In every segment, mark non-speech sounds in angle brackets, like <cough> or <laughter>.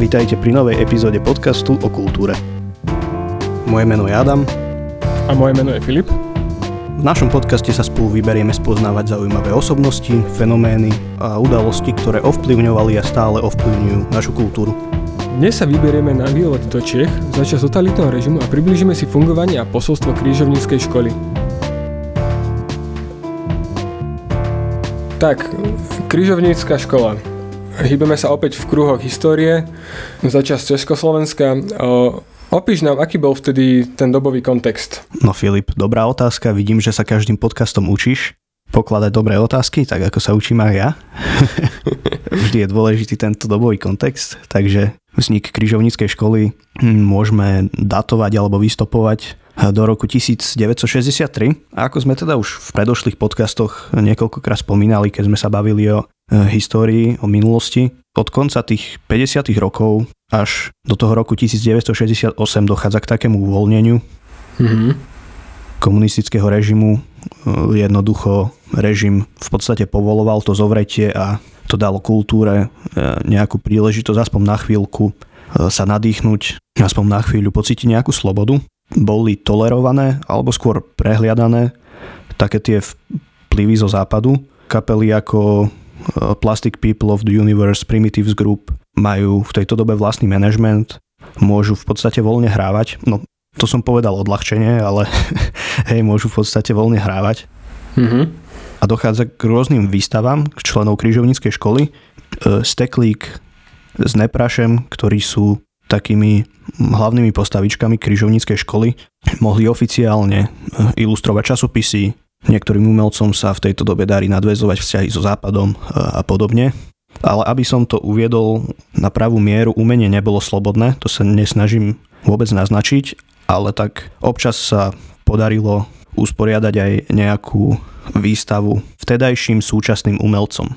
Vítajte pri novej epizóde podcastu o kultúre. Moje meno je Adam. A moje meno je Filip. V našom podcaste sa spolu vyberieme spoznávať zaujímavé osobnosti, fenomény a udalosti, ktoré ovplyvňovali a stále ovplyvňujú našu kultúru. Dnes sa vyberieme na výlet do Čech začas totalitného režimu a priblížime si fungovanie a posolstvo krížovníckej školy. Tak, krížovnícka škola. Hýbeme sa opäť v kruhoch histórie, začas Československa. Opíš nám, aký bol vtedy ten dobový kontext? No Filip, dobrá otázka. Vidím, že sa každým podcastom učíš pokladať dobré otázky, tak ako sa učím aj ja. <laughs> Vždy je dôležitý tento dobový kontext, takže vznik križovníckej školy môžeme datovať alebo vystopovať do roku 1963. A ako sme teda už v predošlých podcastoch niekoľkokrát spomínali, keď sme sa bavili o histórii, o minulosti. Od konca tých 50. rokov až do toho roku 1968 dochádza k takému uvoľneniu mm-hmm. komunistického režimu. E, jednoducho režim v podstate povoloval to zovretie a to dalo kultúre e, nejakú príležitosť aspoň na chvíľku sa nadýchnuť, aspoň na chvíľu pocítiť nejakú slobodu. Boli tolerované alebo skôr prehliadané také tie vplyvy zo západu. Kapely ako Eh, Plastic People of the Universe, Primitives Group majú v tejto dobe vlastný management, môžu v podstate voľne hrávať. No, to som povedal odľahčenie, ale <laughs> hej, môžu v podstate voľne hrávať. Mm-hmm. A dochádza k rôznym výstavám k členov križovníckej školy. Eh, Steklík s Neprašem, ktorí sú takými hlavnými postavičkami križovníckej školy, mohli oficiálne eh, ilustrovať časopisy, Niektorým umelcom sa v tejto dobe darí nadväzovať vzťahy so západom e, a podobne. Ale aby som to uviedol na pravú mieru, umenie nebolo slobodné, to sa nesnažím vôbec naznačiť, ale tak občas sa podarilo usporiadať aj nejakú výstavu vtedajším súčasným umelcom.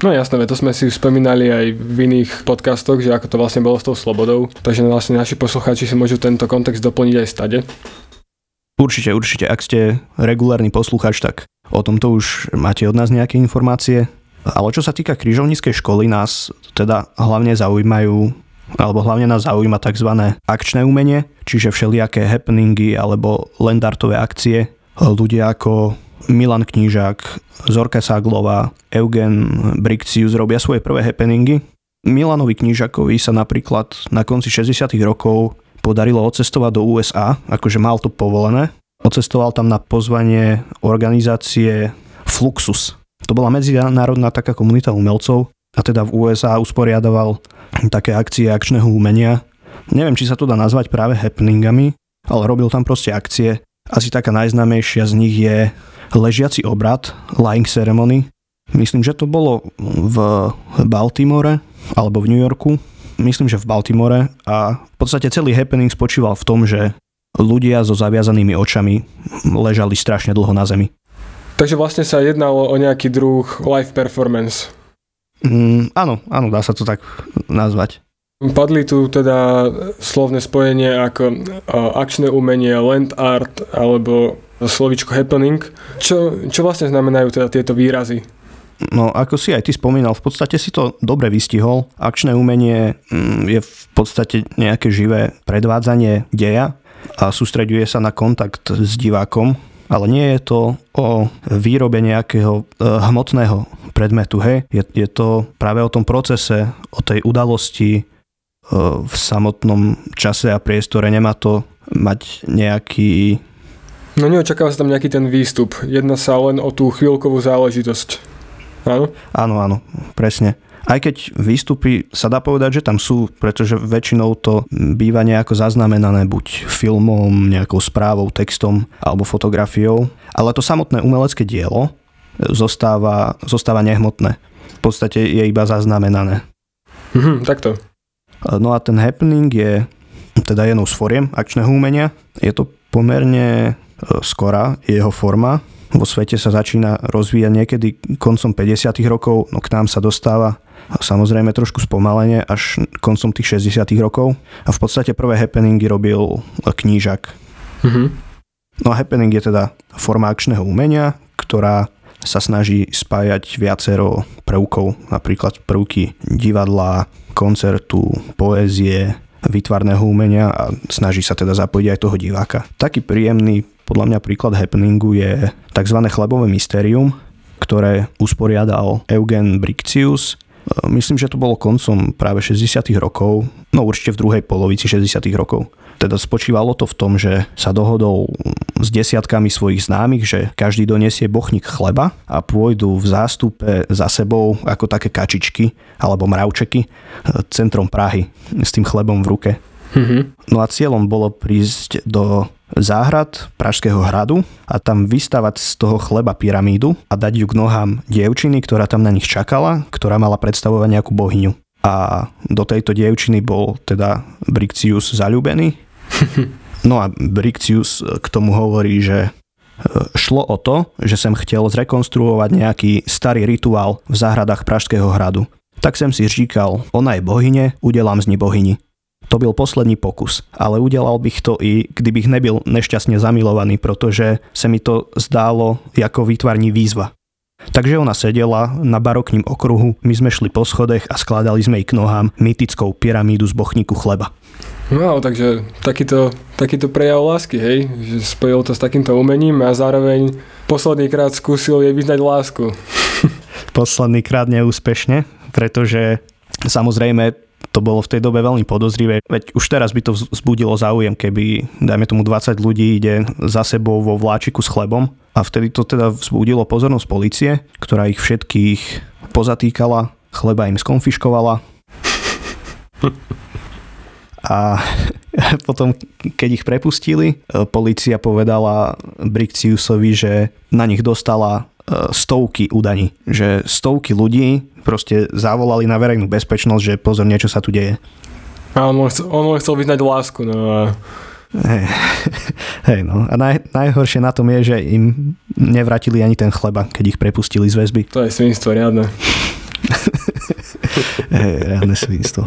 No jasné, to sme si spomínali aj v iných podcastoch, že ako to vlastne bolo s tou slobodou, takže vlastne naši poslucháči si môžu tento kontext doplniť aj stade. Určite, určite. Ak ste regulárny posluchač, tak o tomto už máte od nás nejaké informácie. Ale čo sa týka križovníckej školy, nás teda hlavne zaujímajú alebo hlavne nás zaujíma tzv. akčné umenie, čiže všelijaké happeningy alebo lendartové akcie. Ľudia ako Milan Knížak, Zorka Saglová, Eugen Brixius robia svoje prvé happeningy. Milanovi Knížakovi sa napríklad na konci 60 rokov podarilo odcestovať do USA, akože mal to povolené. Odcestoval tam na pozvanie organizácie Fluxus. To bola medzinárodná taká komunita umelcov a teda v USA usporiadoval také akcie akčného umenia. Neviem, či sa to dá nazvať práve happeningami, ale robil tam proste akcie. Asi taká najznámejšia z nich je ležiaci obrad, Lying Ceremony. Myslím, že to bolo v Baltimore alebo v New Yorku myslím, že v Baltimore a v podstate celý happening spočíval v tom, že ľudia so zaviazanými očami ležali strašne dlho na zemi. Takže vlastne sa jednalo o nejaký druh live performance. Mm, áno, áno, dá sa to tak nazvať. Padli tu teda slovné spojenie ako akčné umenie, land art alebo slovičko happening. Čo, čo vlastne znamenajú teda tieto výrazy? No ako si aj ty spomínal, v podstate si to dobre vystihol. Akčné umenie mm, je v podstate nejaké živé predvádzanie deja a sústreďuje sa na kontakt s divákom, ale nie je to o výrobe nejakého e, hmotného predmetu. Hej? Je, je to práve o tom procese, o tej udalosti e, v samotnom čase a priestore. Nemá to mať nejaký... No neočakáva sa tam nejaký ten výstup. Jedná sa len o tú chvíľkovú záležitosť. Áno? Áno, áno, presne. Aj keď výstupy sa dá povedať, že tam sú, pretože väčšinou to býva nejako zaznamenané buď filmom, nejakou správou, textom alebo fotografiou, ale to samotné umelecké dielo zostáva, zostáva nehmotné. V podstate je iba zaznamenané. Mhm, takto. No a ten happening je teda jednou z foriem akčného umenia. Je to pomerne e, skorá jeho forma, vo svete sa začína rozvíjať niekedy koncom 50. rokov, no k nám sa dostáva samozrejme trošku spomalenie až koncom tých 60. rokov a v podstate prvé happeningy robil knížak. Mm-hmm. No a happening je teda forma akčného umenia, ktorá sa snaží spájať viacero prvkov, napríklad prvky divadla, koncertu, poézie, výtvarného umenia a snaží sa teda zapojiť aj toho diváka. Taký príjemný podľa mňa príklad happeningu je tzv. chlebové mystérium, ktoré usporiadal Eugen Briccius Myslím, že to bolo koncom práve 60. rokov, no určite v druhej polovici 60. rokov. Teda spočívalo to v tom, že sa dohodol s desiatkami svojich známych, že každý donesie bochník chleba a pôjdu v zástupe za sebou ako také kačičky alebo mravčeky e, centrom Prahy s tým chlebom v ruke. Mm-hmm. No a cieľom bolo prísť do záhrad Pražského hradu a tam vystavať z toho chleba pyramídu a dať ju k nohám dievčiny, ktorá tam na nich čakala, ktorá mala predstavovať nejakú bohyňu. A do tejto dievčiny bol teda Briccius zalúbený <laughs> No a Briccius k tomu hovorí, že e, šlo o to, že som chcel zrekonstruovať nejaký starý rituál v záhradách Pražského hradu. Tak som si říkal, ona je bohyne, udelám z ní bohyni. To byl poslední pokus, ale udelal bych to i kdybych nebyl nešťastne zamilovaný, protože se mi to zdálo ako výtvarní výzva. Takže ona sedela na barokním okruhu, my sme šli po schodech a skladali sme jej k nohám mytickou pyramídu z bochníku chleba. No, takže takýto, takýto prejav lásky, hej, že spojil to s takýmto umením a zároveň posledný krát skúsil jej vyznať lásku. <laughs> posledný krát neúspešne, pretože samozrejme to bolo v tej dobe veľmi podozrivé, veď už teraz by to vzbudilo záujem, keby, dajme tomu 20 ľudí ide za sebou vo vláčiku s chlebom. A vtedy to teda vzbudilo pozornosť policie, ktorá ich všetkých pozatýkala, chleba im skonfiškovala. A <laughs> potom, keď ich prepustili, e, policia povedala Bricciusovi, že na nich dostala stovky údaní, že stovky ľudí proste zavolali na verejnú bezpečnosť, že pozor, niečo sa tu deje. A on chcel, on chcel vyznať lásku, no a... Hej, <laughs> hej no. A naj, najhoršie na tom je, že im nevratili ani ten chleba, keď ich prepustili z väzby. To je svinstvo riadne. <laughs> hej, riadne svinstvo.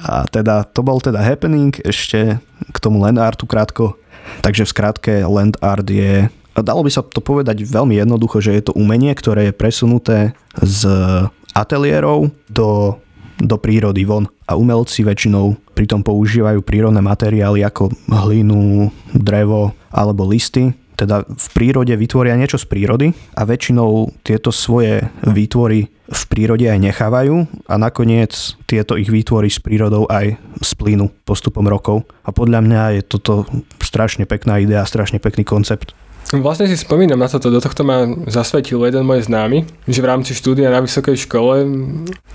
A teda to bol teda happening, ešte k tomu land artu krátko. Takže v skratke land art je, dalo by sa to povedať veľmi jednoducho, že je to umenie, ktoré je presunuté z ateliérov do, do prírody von. A umelci väčšinou pritom používajú prírodné materiály ako hlinu, drevo alebo listy teda v prírode vytvoria niečo z prírody a väčšinou tieto svoje výtvory v prírode aj nechávajú a nakoniec tieto ich výtvory s prírodou aj splínu postupom rokov. A podľa mňa je toto strašne pekná idea, strašne pekný koncept. Vlastne si spomínam na toto, do tohto ma zasvetil jeden môj známy, že v rámci štúdia na vysokej škole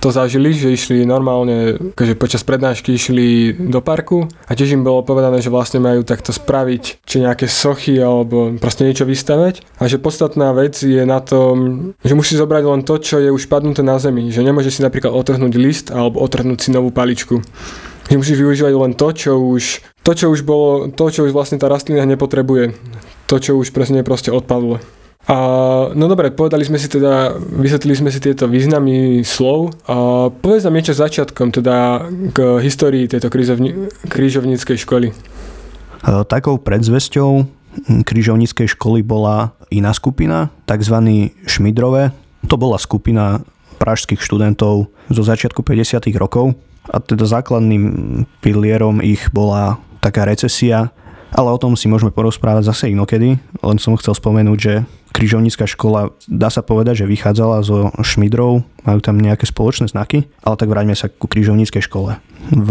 to zažili, že išli normálne, že počas prednášky išli do parku a tiež im bolo povedané, že vlastne majú takto spraviť, či nejaké sochy alebo proste niečo vystavať a že podstatná vec je na tom, že musí zobrať len to, čo je už padnuté na zemi, že nemôže si napríklad otrhnúť list alebo otrhnúť si novú paličku že musíš využívať len to, čo už, to, čo už bolo, to, čo už vlastne tá rastlina nepotrebuje to, čo už presne proste odpadlo. A, no dobre, povedali sme si teda, vysvetlili sme si tieto významy slov. A povedz nám niečo začiatkom, teda k histórii tejto krížovni, krížovníckej školy. E, takou predzvesťou krížovníckej školy bola iná skupina, tzv. Šmidrové. To bola skupina pražských študentov zo začiatku 50. rokov a teda základným pilierom ich bola taká recesia, ale o tom si môžeme porozprávať zase inokedy. Len som chcel spomenúť, že križovnícka škola, dá sa povedať, že vychádzala zo Šmidrov, majú tam nejaké spoločné znaky, ale tak vráťme sa ku križovníckej škole. V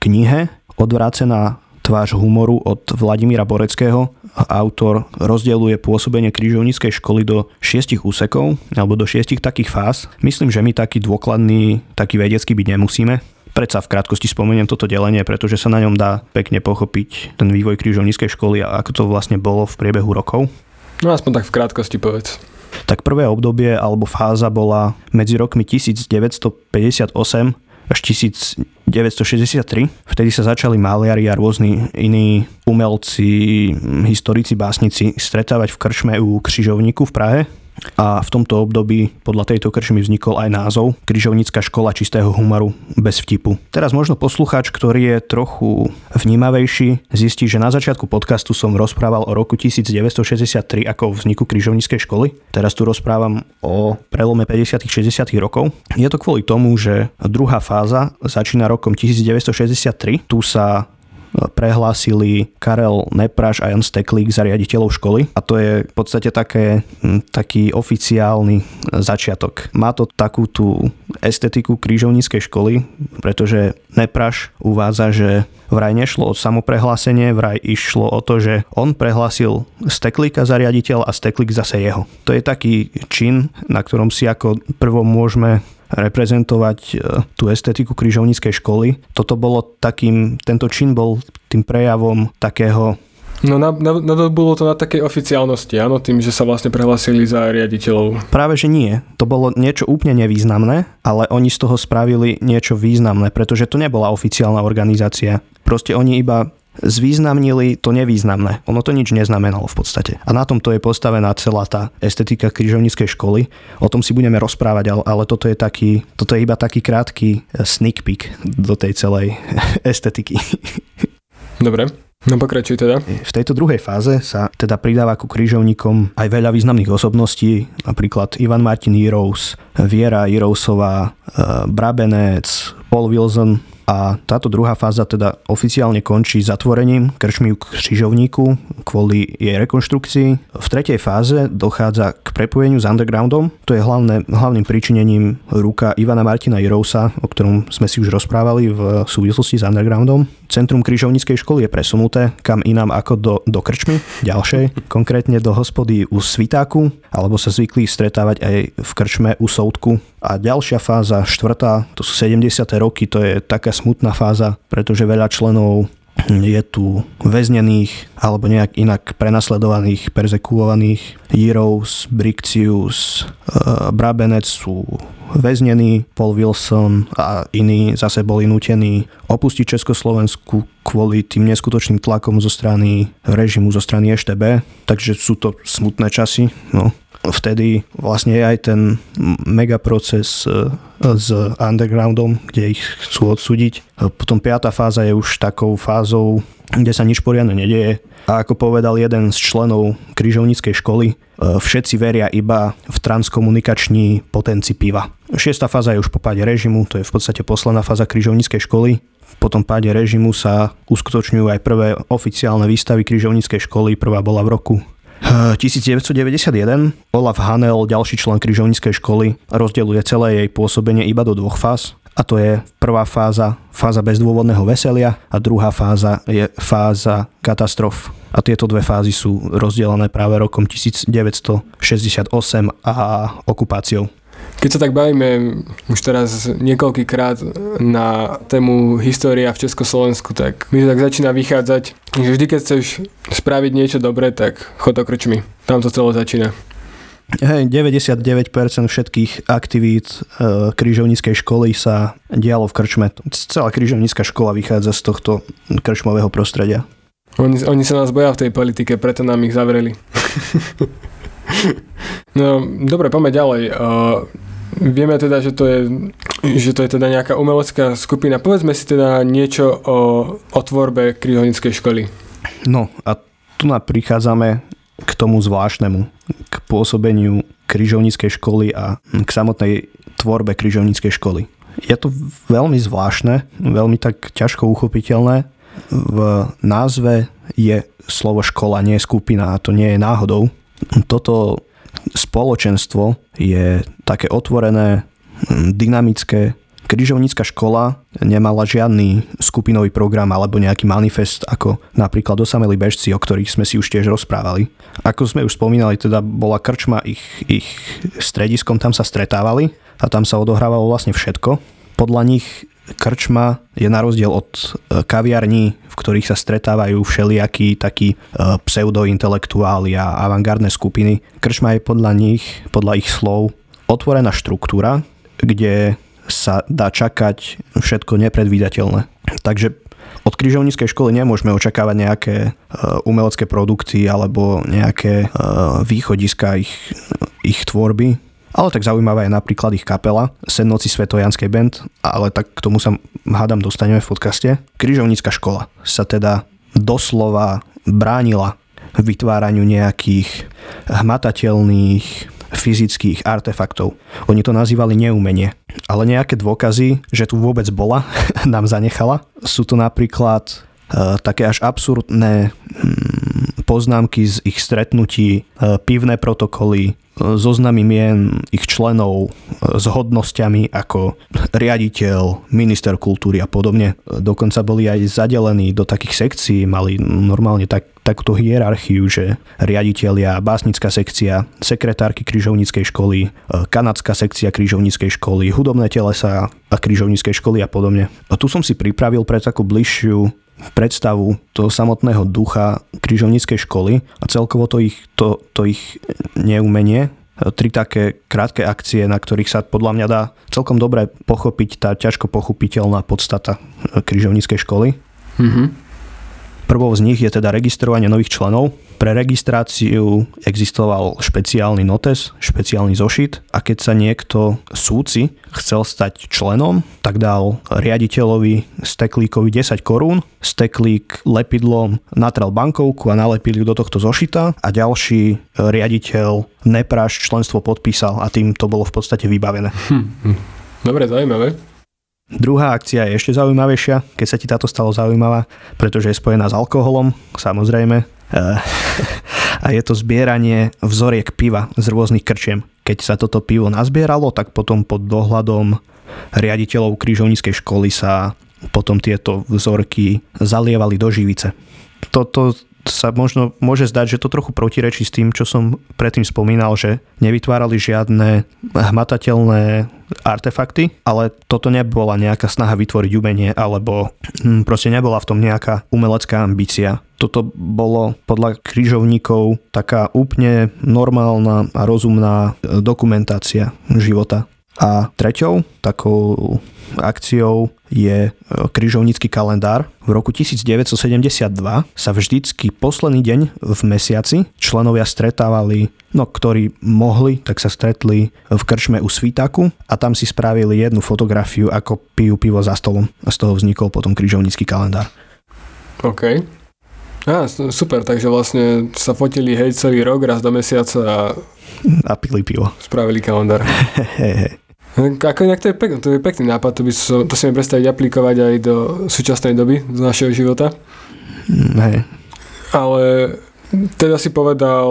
knihe Odvrácená tvář humoru od Vladimíra Boreckého autor rozdieluje pôsobenie križovníckej školy do šiestich úsekov alebo do šiestich takých fáz. Myslím, že my taký dôkladný, taký vedecký byť nemusíme. Predsa v krátkosti spomeniem toto delenie, pretože sa na ňom dá pekne pochopiť ten vývoj krížovníckej školy a ako to vlastne bolo v priebehu rokov. No aspoň tak v krátkosti povedz. Tak prvé obdobie alebo fáza bola medzi rokmi 1958 až 1963. Vtedy sa začali maliari a rôzni iní umelci, historici, básnici stretávať v krčme u Križovníku v Prahe a v tomto období podľa tejto krčmy vznikol aj názov Kryžovnická škola čistého humoru bez vtipu. Teraz možno poslucháč, ktorý je trochu vnímavejší, zistí, že na začiatku podcastu som rozprával o roku 1963 ako vzniku Kryžovnickej školy. Teraz tu rozprávam o prelome 50. 60. rokov. Je to kvôli tomu, že druhá fáza začína rokom 1963. Tu sa prehlásili Karel Nepraš a Jan Steklík za riaditeľov školy a to je v podstate také, hm, taký oficiálny začiatok. Má to takú tú estetiku krížovníckej školy, pretože Nepraš uvádza, že vraj nešlo o samoprehlásenie, vraj išlo o to, že on prehlásil Steklíka za riaditeľ a Steklík zase jeho. To je taký čin, na ktorom si ako prvo môžeme reprezentovať e, tú estetiku križovníckej školy. Toto bolo takým, tento čin bol tým prejavom takého No na, na, na, bolo to na takej oficiálnosti, áno, tým, že sa vlastne prehlasili za riaditeľov. Práve, že nie. To bolo niečo úplne nevýznamné, ale oni z toho spravili niečo významné, pretože to nebola oficiálna organizácia. Proste oni iba zvýznamnili to nevýznamné. Ono to nič neznamenalo v podstate. A na tomto je postavená celá tá estetika križovníckej školy. O tom si budeme rozprávať, ale, ale toto, je taký, toto je iba taký krátky eh, sneak peek do tej celej <laughs> estetiky. Dobre. No pokračuj teda. V tejto druhej fáze sa teda pridáva ku krížovníkom aj veľa významných osobností, napríklad Ivan Martin Heroes, Viera Heroesová, eh, Brabenec, Paul Wilson, a táto druhá fáza teda oficiálne končí zatvorením krčmy k Křižovníku kvôli jej rekonštrukcii. V tretej fáze dochádza k prepojeniu s undergroundom. To je hlavné, hlavným príčinením ruka Ivana Martina Jirousa, o ktorom sme si už rozprávali v súvislosti s undergroundom. Centrum križovníckej školy je presunuté kam inám ako do, do krčmy ďalšej, <laughs> konkrétne do hospody u Svitáku, alebo sa zvykli stretávať aj v krčme u Soutku. A ďalšia fáza, štvrtá, to sú 70. roky, to je taká smutná fáza, pretože veľa členov je tu väznených alebo nejak inak prenasledovaných, perzekuovaných. Heroes, Brixius, uh, Brabenec sú väznení, Paul Wilson a iní zase boli nutení opustiť Československu kvôli tým neskutočným tlakom zo strany režimu, zo strany EŠTB. Takže sú to smutné časy. No vtedy vlastne je aj ten megaproces e, s undergroundom, kde ich chcú odsúdiť. E, potom piata fáza je už takou fázou, kde sa nič poriadne nedieje. A ako povedal jeden z členov križovníckej školy, e, všetci veria iba v transkomunikační potenci piva. Šiesta fáza je už po páde režimu, to je v podstate posledná fáza križovníckej školy. Po tom páde režimu sa uskutočňujú aj prvé oficiálne výstavy križovníckej školy. Prvá bola v roku 1991 Olaf Hanel, ďalší člen križovníckej školy, rozdeľuje celé jej pôsobenie iba do dvoch fáz. A to je prvá fáza, fáza bezdôvodného veselia a druhá fáza je fáza katastrof. A tieto dve fázy sú rozdelené práve rokom 1968 a okupáciou. Keď sa tak bavíme už teraz niekoľkýkrát na tému história v Československu, tak mi to tak začína vychádzať, že vždy, keď chceš spraviť niečo dobré, tak chod krčmi. Tam to celé začína. Hej, 99% všetkých aktivít e, krížovníckej školy sa dialo v krčme. Celá krížovnícka škola vychádza z tohto krčmového prostredia. Oni, oni sa nás boja v tej politike, preto nám ich zavreli. <laughs> no, dobre, poďme ďalej. Uh, Vieme teda, že to, je, že to je teda nejaká umelecká skupina. Povedzme si teda niečo o, o tvorbe križovníckej školy. No a tu na prichádzame k tomu zvláštnemu, k pôsobeniu križovníckej školy a k samotnej tvorbe križovníckej školy. Je to veľmi zvláštne, veľmi tak ťažko uchopiteľné. V názve je slovo škola, nie skupina a to nie je náhodou. Toto spoločenstvo je také otvorené, dynamické. Križovnícka škola nemala žiadny skupinový program alebo nejaký manifest, ako napríklad osameli bežci, o ktorých sme si už tiež rozprávali. Ako sme už spomínali, teda bola krčma ich, ich strediskom, tam sa stretávali a tam sa odohrávalo vlastne všetko. Podľa nich krčma je na rozdiel od e, kaviarní, v ktorých sa stretávajú všelijakí takí e, pseudointelektuáli a avantgardné skupiny. Krčma je podľa nich, podľa ich slov, otvorená štruktúra, kde sa dá čakať všetko nepredvídateľné. Takže Od križovníckej školy nemôžeme očakávať nejaké e, umelecké produkty alebo nejaké východiska ich, ich tvorby, ale tak zaujímavá je napríklad ich kapela Sednoci Svetojanskej band, ale tak k tomu sa hádam dostaneme v podcaste. Križovnícka škola sa teda doslova bránila vytváraniu nejakých hmatateľných fyzických artefaktov. Oni to nazývali neumenie. Ale nejaké dôkazy, že tu vôbec bola, <laughs> nám zanechala. Sú to napríklad e, také až absurdné hm, poznámky z ich stretnutí, e, pivné protokoly, zoznamy mien ich členov s hodnosťami ako riaditeľ, minister kultúry a podobne. Dokonca boli aj zadelení do takých sekcií, mali normálne tak, takúto hierarchiu, že riaditeľia, básnická sekcia, sekretárky križovníckej školy, kanadská sekcia križovníckej školy, hudobné telesa a križovníckej školy a podobne. A tu som si pripravil pre takú bližšiu predstavu toho samotného ducha križovníckej školy a celkovo to ich, to, to ich neumenie. Tri také krátke akcie, na ktorých sa podľa mňa dá celkom dobre pochopiť tá ťažko pochopiteľná podstata križovníckej školy. Mm-hmm. Prvou z nich je teda registrovanie nových členov. Pre registráciu existoval špeciálny notes, špeciálny zošit a keď sa niekto súci chcel stať členom, tak dal riaditeľovi steklíkovi 10 korún, steklík lepidlom natrel bankovku a nalepili ju do tohto zošita a ďalší riaditeľ nepráš členstvo podpísal a tým to bolo v podstate vybavené. Hm. Dobre, zaujímavé. Druhá akcia je ešte zaujímavejšia, keď sa ti táto stalo zaujímavá, pretože je spojená s alkoholom, samozrejme. Eh, <laughs> a je to zbieranie vzoriek piva z rôznych krčiem. Keď sa toto pivo nazbieralo, tak potom pod dohľadom riaditeľov krížovníckej školy sa potom tieto vzorky zalievali do živice. Toto sa možno môže zdať, že to trochu protirečí s tým, čo som predtým spomínal, že nevytvárali žiadne hmatateľné artefakty, ale toto nebola nejaká snaha vytvoriť umenie, alebo hm, proste nebola v tom nejaká umelecká ambícia. Toto bolo podľa krížovníkov taká úplne normálna a rozumná dokumentácia života. A treťou takou akciou je e, križovnícky kalendár. V roku 1972 sa vždycky posledný deň v mesiaci členovia stretávali, no ktorí mohli, tak sa stretli v krčme u Svítaku a tam si spravili jednu fotografiu, ako pijú pivo za stolom. A z toho vznikol potom križovnícky kalendár. OK. Á, super, takže vlastne sa fotili hej celý rok, raz do mesiaca a... A pili pivo. Spravili kalendár. <laughs> Ako inak to je, pek, to je pekný nápad, to, by so, to si mi predstaviť aplikovať aj do súčasnej doby z našeho života. Mm, hej. Ale teda si povedal,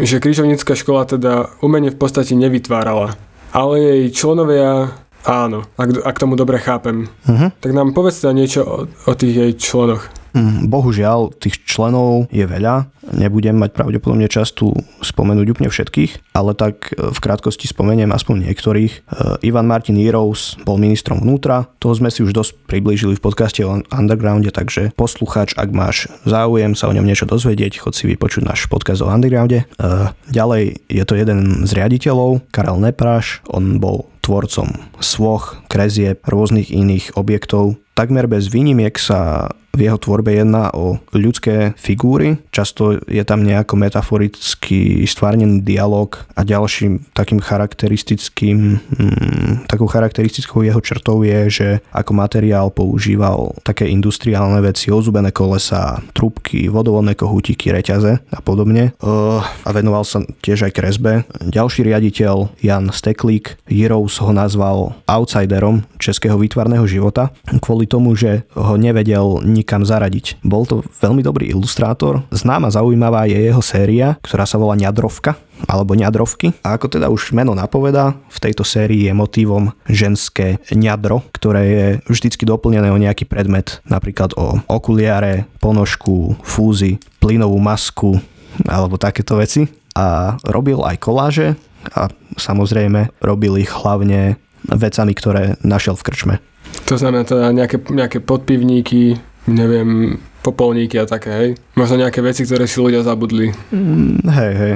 že križovnícka škola teda umenie v podstate nevytvárala. Ale jej členovia áno, ak, ak tomu dobre chápem. Uh-huh. Tak nám povedz teda niečo o, o tých jej členoch. Mm, bohužiaľ, tých členov je veľa. Nebudem mať pravdepodobne čas tu spomenúť úplne všetkých, ale tak e, v krátkosti spomeniem aspoň niektorých. E, Ivan Martin Heroes bol ministrom vnútra, toho sme si už dosť priblížili v podcaste o Undergrounde, takže poslucháč, ak máš záujem sa o ňom niečo dozvedieť, chod si vypočuť náš podcast o Undergrounde. E, ďalej je to jeden z riaditeľov, Karel Nepráš, on bol tvorcom svoch, krezie, rôznych iných objektov. Takmer bez výnimiek sa v jeho tvorbe jedná o ľudské figúry, často je tam nejako metaforicky stvárnený dialog a ďalším takým charakteristickým, hmm, takou charakteristickou jeho črtou je, že ako materiál používal také industriálne veci, ozubené kolesa, trubky, vodovodné kohútiky, reťaze a podobne. Uh, a venoval sa tiež aj kresbe. Ďalší riaditeľ Jan Steklík, Heroes ho nazval outsiderom českého výtvarného života kvôli tomu, že ho nevedel nik nikam zaradiť. Bol to veľmi dobrý ilustrátor. Známa zaujímavá je jeho séria, ktorá sa volá Ňadrovka alebo ňadrovky. A ako teda už meno napovedá, v tejto sérii je motívom ženské ňadro, ktoré je vždycky doplnené o nejaký predmet, napríklad o okuliare, ponožku, fúzy, plynovú masku alebo takéto veci. A robil aj koláže a samozrejme robil ich hlavne vecami, ktoré našiel v krčme. To znamená teda nejaké, nejaké podpivníky, neviem, popolníky a také, hej? Možno nejaké veci, ktoré si ľudia zabudli. Mm, hej, hej.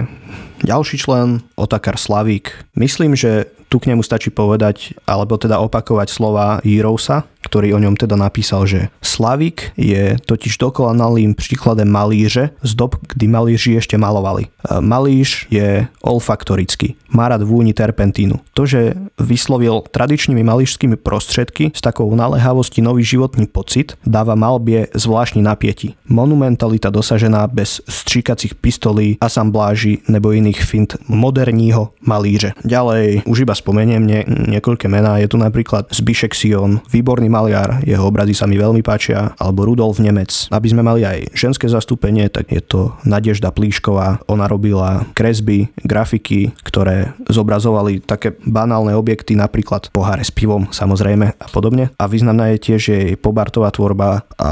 Ďalší člen, Otakar Slavík. Myslím, že tu k nemu stačí povedať, alebo teda opakovať slova Heroesa, ktorý o ňom teda napísal, že Slavik je totiž dokonalým príkladem malíře z dob, kdy malíři ešte malovali. E, malíř je olfaktorický, má rád vúni terpentínu. To, že vyslovil tradičnými malířskými prostředky s takou naléhavostí nový životný pocit, dáva malbie zvláštny napieti. Monumentalita dosažená bez stříkacích pistolí, asambláží nebo iných fint moderního malíře. Ďalej, už iba spomeniem nie, niekoľké mená, je tu napríklad Zbišek Sion, výborný maliar, jeho obrazy sa mi veľmi páčia, alebo Rudolf Nemec. Aby sme mali aj ženské zastúpenie, tak je to Nadežda Plíšková, ona robila kresby, grafiky, ktoré zobrazovali také banálne objekty, napríklad poháre s pivom, samozrejme a podobne. A významná je tiež jej pobartová tvorba a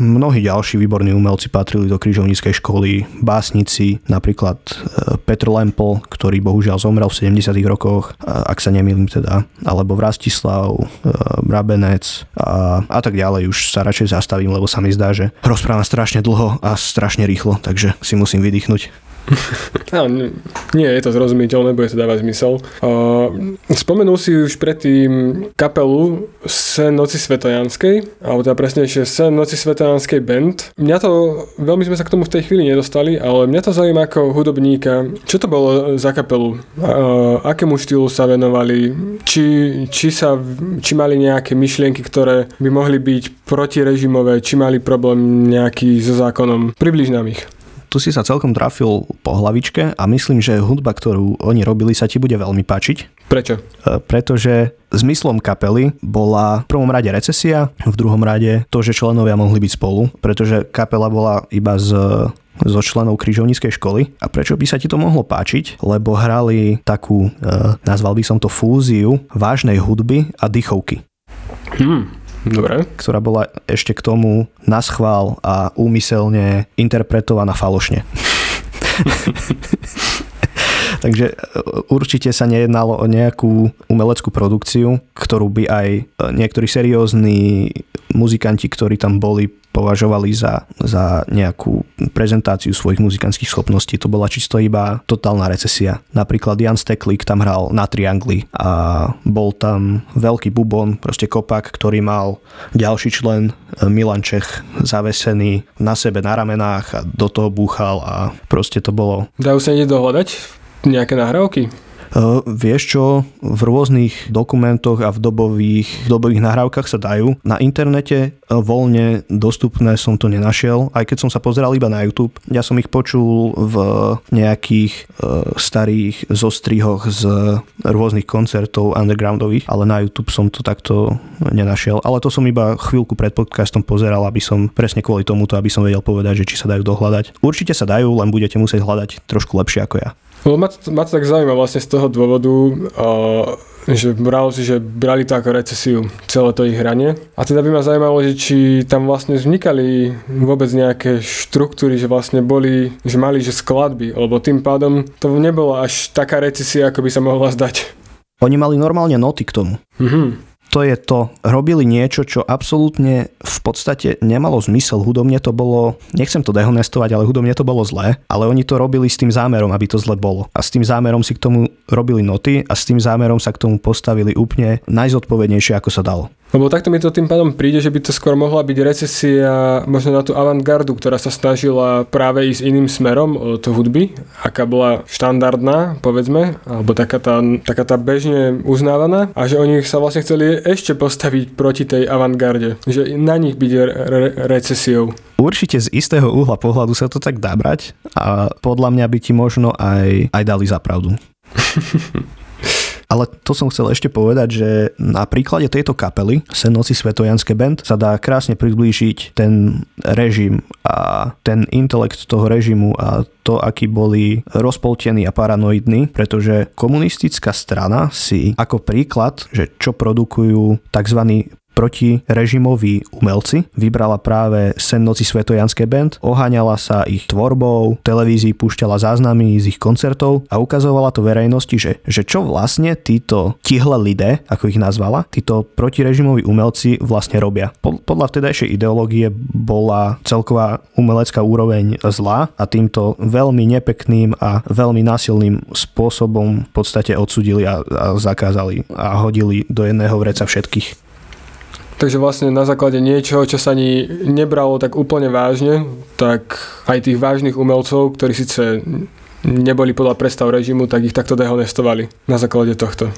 mnohí ďalší výborní umelci patrili do križovníckej školy, básnici, napríklad e, Petr Lempel, ktorý bohužiaľ zomrel v 70 rokoch, ak sa nemýlim teda, alebo Vrastislav, e, A, a tak ďalej. Už sa radšej zastavím, lebo sa mi zdá, že rozprávam strašne dlho a strašne rýchlo, takže si musím vydýchnuť. <laughs> Áno, nie, je to zrozumiteľné, bude to dávať zmysel. Uh, spomenul si už predtým kapelu Sen noci svetojanskej, alebo teda presnejšie Sen noci svetojanskej band. Mňa to, veľmi sme sa k tomu v tej chvíli nedostali, ale mňa to zaujíma ako hudobníka. Čo to bolo za kapelu? Uh, akému štýlu sa venovali? Či, či, sa, či mali nejaké myšlienky, ktoré by mohli byť protirežimové, či mali problém nejaký so zákonom? Približ nám ich tu si sa celkom trafil po hlavičke a myslím, že hudba, ktorú oni robili, sa ti bude veľmi páčiť. Prečo? E, pretože zmyslom kapely bola v prvom rade recesia, v druhom rade to, že členovia mohli byť spolu, pretože kapela bola iba z zo členov križovníckej školy. A prečo by sa ti to mohlo páčiť? Lebo hrali takú, e, nazval by som to fúziu vážnej hudby a dychovky. Hmm. Dobre. ktorá bola ešte k tomu naschvál a úmyselne interpretovaná falošne. <laughs> Takže e, určite sa nejednalo o nejakú umeleckú produkciu, ktorú by aj e, niektorí seriózni muzikanti, ktorí tam boli, považovali za, za nejakú prezentáciu svojich muzikantských schopností. To bola čisto iba totálna recesia. Napríklad Jan Steklik tam hral na triangli a bol tam veľký bubon, proste kopak, ktorý mal ďalší člen e, Milan Čech zavesený na sebe na ramenách a do toho búchal a proste to bolo... Dajú sa niekde dohľadať nejaké nahrávky? Uh, vieš čo, v rôznych dokumentoch a v dobových, v dobových nahrávkach sa dajú. Na internete voľne dostupné som to nenašiel, aj keď som sa pozeral iba na YouTube. Ja som ich počul v nejakých uh, starých zostrihoch z rôznych koncertov undergroundových, ale na YouTube som to takto nenašiel. Ale to som iba chvíľku pred podcastom pozeral, aby som presne kvôli tomuto, aby som vedel povedať, že či sa dajú dohľadať. Určite sa dajú, len budete musieť hľadať trošku lepšie ako ja. No, ma, to, ma to tak zaujíma vlastne z toho dôvodu, uh, že si, že brali to ako recesiu, celé to ich hranie. A teda by ma zaujímalo, že či tam vlastne vznikali vôbec nejaké štruktúry, že vlastne boli, že mali že skladby, lebo tým pádom to nebola až taká recesia, ako by sa mohla zdať. Oni mali normálne noty k tomu. Mm-hmm to je to. Robili niečo, čo absolútne v podstate nemalo zmysel. Hudobne to bolo, nechcem to dehonestovať, ale hudobne to bolo zlé, ale oni to robili s tým zámerom, aby to zle bolo. A s tým zámerom si k tomu robili noty a s tým zámerom sa k tomu postavili úplne najzodpovednejšie, ako sa dalo. Lebo takto mi to tým pádom príde, že by to skôr mohla byť recesia možno na tú avantgardu, ktorá sa snažila práve ísť iným smerom od hudby, aká bola štandardná, povedzme, alebo taká tá, taká tá bežne uznávaná a že oni sa vlastne chceli ešte postaviť proti tej avantgarde, že na nich byť re- re- recesiou. Určite z istého uhla pohľadu sa to tak dá brať a podľa mňa by ti možno aj, aj dali za pravdu. <laughs> Ale to som chcel ešte povedať, že na príklade tejto kapely Senoci Svetojanské band sa dá krásne priblížiť ten režim a ten intelekt toho režimu a to, akí boli rozpoltení a paranoidní, pretože komunistická strana si ako príklad, že čo produkujú tzv protirežimoví umelci. Vybrala práve Sen noci Svetojanské band, oháňala sa ich tvorbou, televízii púšťala záznamy z ich koncertov a ukazovala to verejnosti, že, že čo vlastne títo tihle lidé, ako ich nazvala, títo protirežimoví umelci vlastne robia. Podľa vtedajšej ideológie bola celková umelecká úroveň zlá a týmto veľmi nepekným a veľmi násilným spôsobom v podstate odsudili a, a zakázali a hodili do jedného vreca všetkých. Takže vlastne na základe niečoho, čo sa ani nebralo tak úplne vážne, tak aj tých vážnych umelcov, ktorí síce neboli podľa predstav režimu, tak ich takto dehonestovali na základe tohto.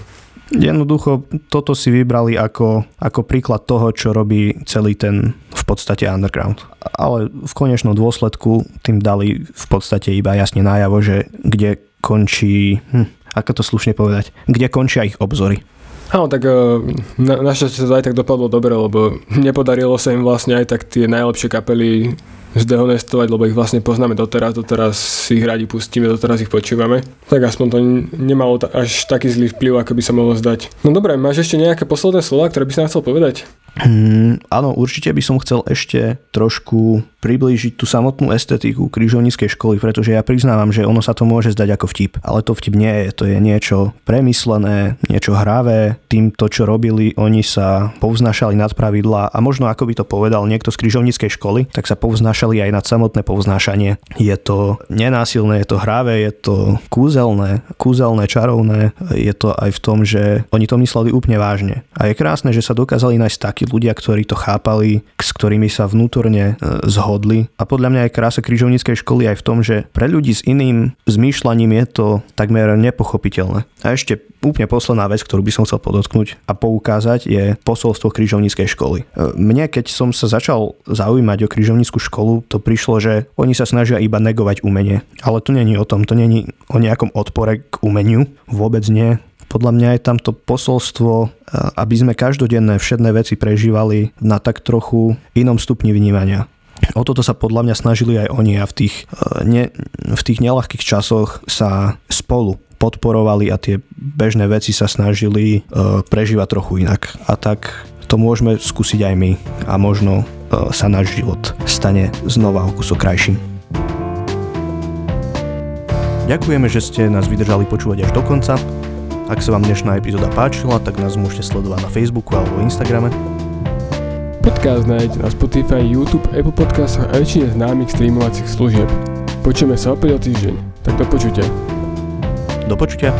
Jednoducho toto si vybrali ako, ako príklad toho, čo robí celý ten v podstate underground. Ale v konečnom dôsledku tým dali v podstate iba jasne najavo, že kde končí, hm, ako to slušne povedať, kde končia ich obzory. Áno, tak eh, na, našťastie sa to aj tak dopadlo dobre, lebo <laughs> nepodarilo sa im vlastne aj tak tie najlepšie kapely zdehonestovať, lebo ich vlastne poznáme doteraz, doteraz si ich radi pustíme, doteraz ich počúvame. Tak aspoň to nemalo až taký zlý vplyv, ako by sa mohlo zdať. No dobre, máš ešte nejaké posledné slova, ktoré by si nám chcel povedať? Hmm, áno, určite by som chcel ešte trošku priblížiť tú samotnú estetiku križovníckej školy, pretože ja priznávam, že ono sa to môže zdať ako vtip, ale to vtip nie je, to je niečo premyslené, niečo hravé, týmto, čo robili, oni sa povznášali nad pravidlá a možno ako by to povedal niekto z križovníckej školy, tak sa povznášali aj nad samotné povznášanie. Je to nenásilné, je to hravé, je to kúzelné, kúzelné, čarovné, je to aj v tom, že oni to mysleli úplne vážne. A je krásne, že sa dokázali nájsť takí ľudia, ktorí to chápali, s ktorými sa vnútorne e, zhodli. A podľa mňa je krása križovníckej školy aj v tom, že pre ľudí s iným zmýšľaním je to takmer nepochopiteľné. A ešte úplne posledná vec, ktorú by som chcel podotknúť a poukázať, je posolstvo križovníckej školy. E, mne, keď som sa začal zaujímať o križovníckú školu, to prišlo, že oni sa snažia iba negovať umenie. Ale to není o tom, to není o nejakom odpore k umeniu, vôbec nie podľa mňa je tam to posolstvo, e, aby sme každodenné všedné veci prežívali na tak trochu inom stupni vnímania. O toto sa podľa mňa snažili aj oni a v tých, e, ne, v tých nelahkých časoch sa spolu podporovali a tie bežné veci sa snažili uh, prežívať trochu inak. A tak to môžeme skúsiť aj my a možno uh, sa náš život stane znova o kusok krajším. Ďakujeme, že ste nás vydržali počúvať až do konca. Ak sa vám dnešná epizóda páčila, tak nás môžete sledovať na Facebooku alebo Instagrame. Podcast nájdete na Spotify, YouTube, Apple Podcasts a väčšine známych streamovacích služieb. Počujeme sa opäť o týždeň. Tak do počutia. Do počutia.